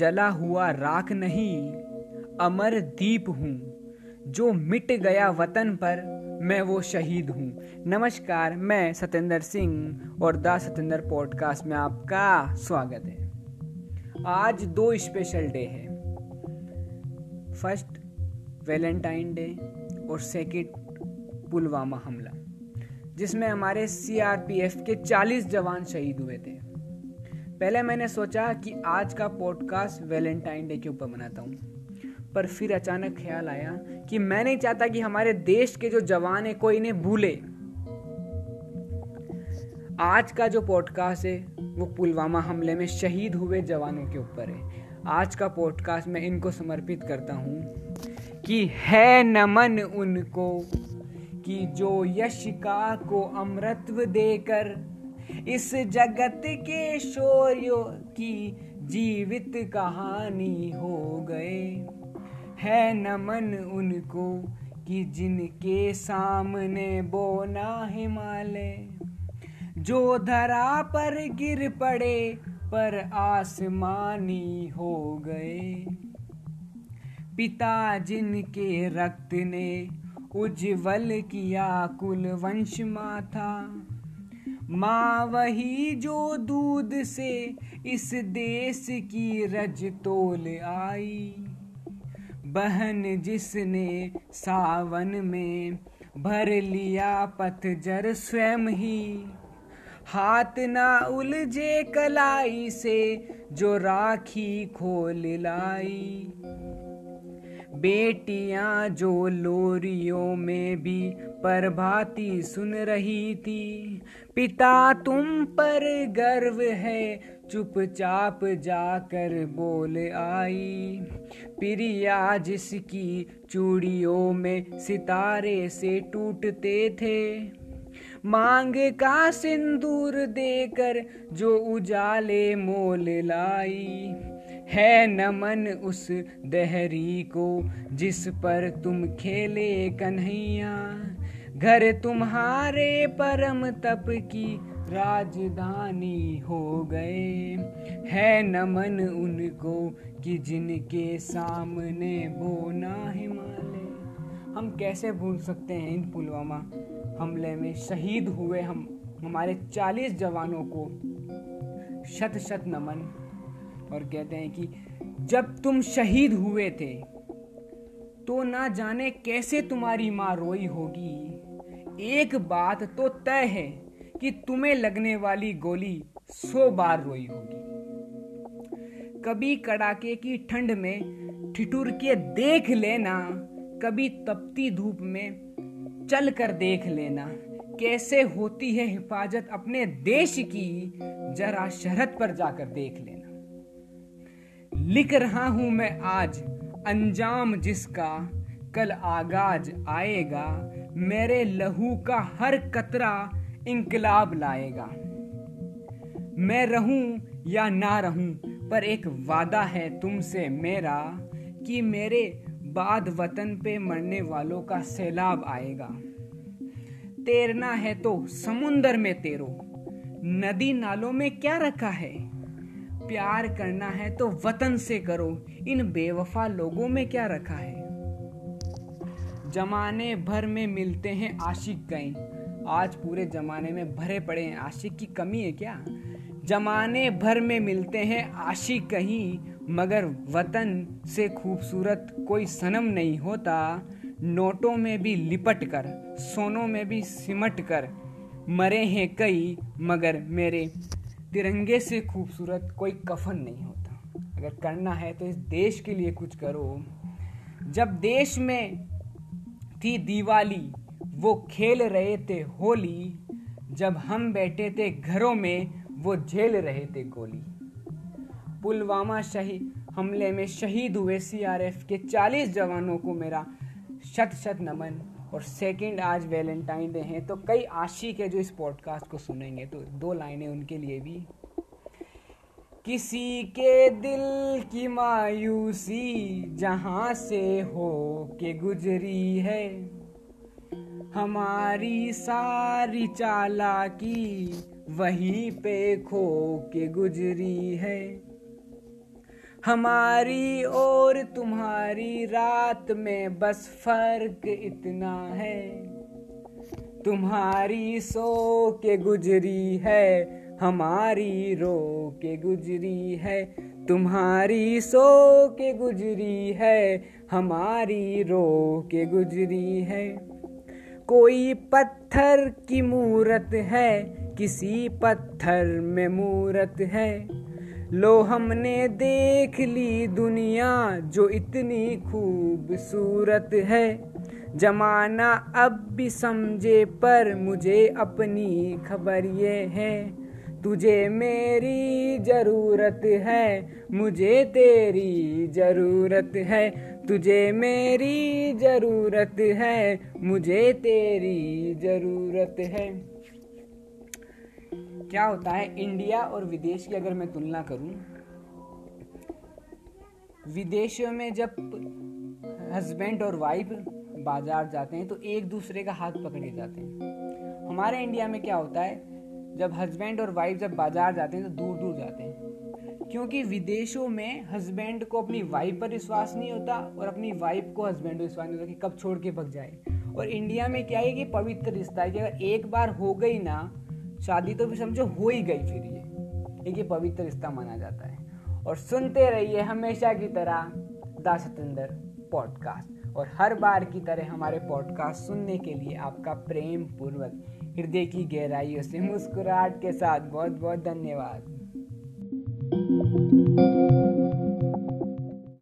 जला हुआ राख नहीं, अमर दीप हूँ। जो मिट गया वतन पर, मैं वो शहीद हूँ। नमस्कार, मैं सत्येंद्र सिंह और द सत्येंद्र पॉडकास्ट में आपका स्वागत है। आज दो स्पेशल डे है। फ़र्स्ट वैलेंटाइन डे और सेकेंड पुलवामा हमला जिसमें हमारे सीआरपीएफ के 40 जवान शहीद हुए थे। पहले मैंने सोचा कि आज का पॉडकास्ट वैलेंटाइन डे के ऊपर बनाता हूँ। पर फिर अचानक ख्याल आया कि मैं नहीं चाहता कि हमारे देश के जो जवान है, कोई इन्हें भूले। आज का जो पॉडकास्ट है, वो पुलवामा हमले में शहीद हुए जवानों के ऊपर है। आज का पॉडकास्ट मैं इनको समर्पित करता हूँ कि है नमन उनको, कि जो यशिका को अमृतव देकर इस जगत के शौर्यों की जीवित कहानी हो गए। है नमन उनको कि जिनके सामने बोना हिमालय। जो धरा पर गिर पड़े, पर आसमानी हो गए। पिता जिनके रक्त ने उज्जवल किया कुल वंश माथा माँ वही जो दूध से इस देश की रज तोल आई। बहन जिसने सावन में भर लिया पतझर स्वयं ही, हाथ ना उलझे कलाई से जो राखी खोल लाई। बेटियाँ जो लोरियों में भी प्रभाती सुन रही थी। पिता तुम पर गर्व है, चुपचाप जाकर बोल आई। प्रिया जिसकी चूड़ियों में सितारे से टूटते थे, मांग का सिंदूर देकर जो उजाले मोल लाई। है नमन उस दहरी को, जिस पर तुम खेले कन्हैया। घर तुम्हारे परम तप की राजधानी हो गए। है नमन उनको कि जिनके सामने बोना हिमालय हम कैसे भूल सकते हैं इन पुलवामा? हमले में शहीद हुए हम, हमारे 40 जवानों को। शत शत नमन। और कहते हैं कि जब तुम शहीद हुए थे तो ना जाने कैसे तुम्हारी माँ रोई होगी। एक बात तो तय है कि तुम्हें लगने वाली गोली सौ बार रोई होगी। कभी कड़ाके की ठंड में ठिठुर के देख लेना, कभी तपती धूप में चल कर देख लेना। कैसे होती है हिफाजत अपने देश की, जरा शरत पर जाकर देख लेना। लिख रहा हूँ मैं आज, अंजाम जिसका कल आगाज़ आएगा, मेरे लहू का हर कतरा इनकलाब लाएगा। मैं रहूँ या ना रहूँ, पर एक वादा है तुमसे मेरा कि मेरे बाद वतन पे मरने वालों का सैलाब आएगा। तैरना है तो समुंदर में तैरो, नदी नालों में क्या रखा है? प्यार करना है तो वतन से करो। इन बेवफा लोगों में क्या रखा है? जमाने भर में मिलते हैं आशिक कहीं। आज पूरे ज़माने में भरे पड़े हैं। आशिक की कमी है क्या? जमाने भर में मिलते हैं आशिक कहीं, मगर वतन से खूबसूरत कोई सनम नहीं होता। नोटों में भी लिपट कर, सोनों में भी सिमट कर, मरे हैं कई, मगर मेरे तिरंगे से खूबसूरत कोई कफन नहीं होता। अगर करना है तो इस देश के लिए कुछ करो। जब देश में थी दिवाली, वो खेल रहे थे होली। जब हम बैठे थे घरों में, वो झेल रहे थे गोली। पुलवामा शहीद हमले में शहीद हुए सीआरएफ के 40 जवानों को मेरा शत शत नमन। और सेकंड आज वैलेंटाइन डे हैं तो कई आशिक है जो इस पॉडकास्ट को सुनेंगे तो दो लाइनें उनके लिए भी। किसी के दिल की मायूसी जहाँ से हो के गुजरी है, हमारी सारी चालाकी वहीं पे खो के गुजरी है। हमारी और तुम्हारी रात में बस फ़र्क इतना है। तुम्हारी सो के गुजरी है, हमारी रो के गुजरी है। तुम्हारी सो के गुजरी है, हमारी रो के गुजरी है। कोई पत्थर की मूरत है, किसी पत्थर में मूरत है। लो हमने देख ली दुनिया जो इतनी खूबसूरत है। जमाना अब भी समझे पर मुझे अपनी खबर ये है, तुझे मेरी ज़रूरत है, मुझे तेरी ज़रूरत है, तुझे मेरी ज़रूरत है, मुझे तेरी ज़रूरत है। क्या होता है इंडिया और विदेश की अगर मैं तुलना करूँ, विदेशों में जब हस्बैंड और वाइफ बाज़ार जाते हैं तो एक दूसरे का हाथ पकड़े जाते हैं। हमारे इंडिया में क्या होता है, जब हस्बैंड और वाइफ जब बाज़ार जाते हैं तो दूर दूर जाते हैं। क्योंकि विदेशों में हस्बैंड को अपनी वाइफ पर विश्वास नहीं होता और अपनी वाइफ को हस्बैंड पर विश्वास नहीं होता कि कब छोड़ के भग जाए। और इंडिया में क्या है कि पवित्र रिश्ता है कि अगर एक बार हो गई ना शादी तो भी समझो हो ही गई फिर ये। एक ये पवित्र रिश्ता माना जाता है। और सुनते रहिए हमेशा की तरह दास सतेंद्र पॉडकास्ट। और हर बार की तरह हमारे पॉडकास्ट सुनने के लिए आपका प्रेम पूर्वक हृदय की गहराइयों से मुस्कुराहट के साथ बहुत बहुत धन्यवाद।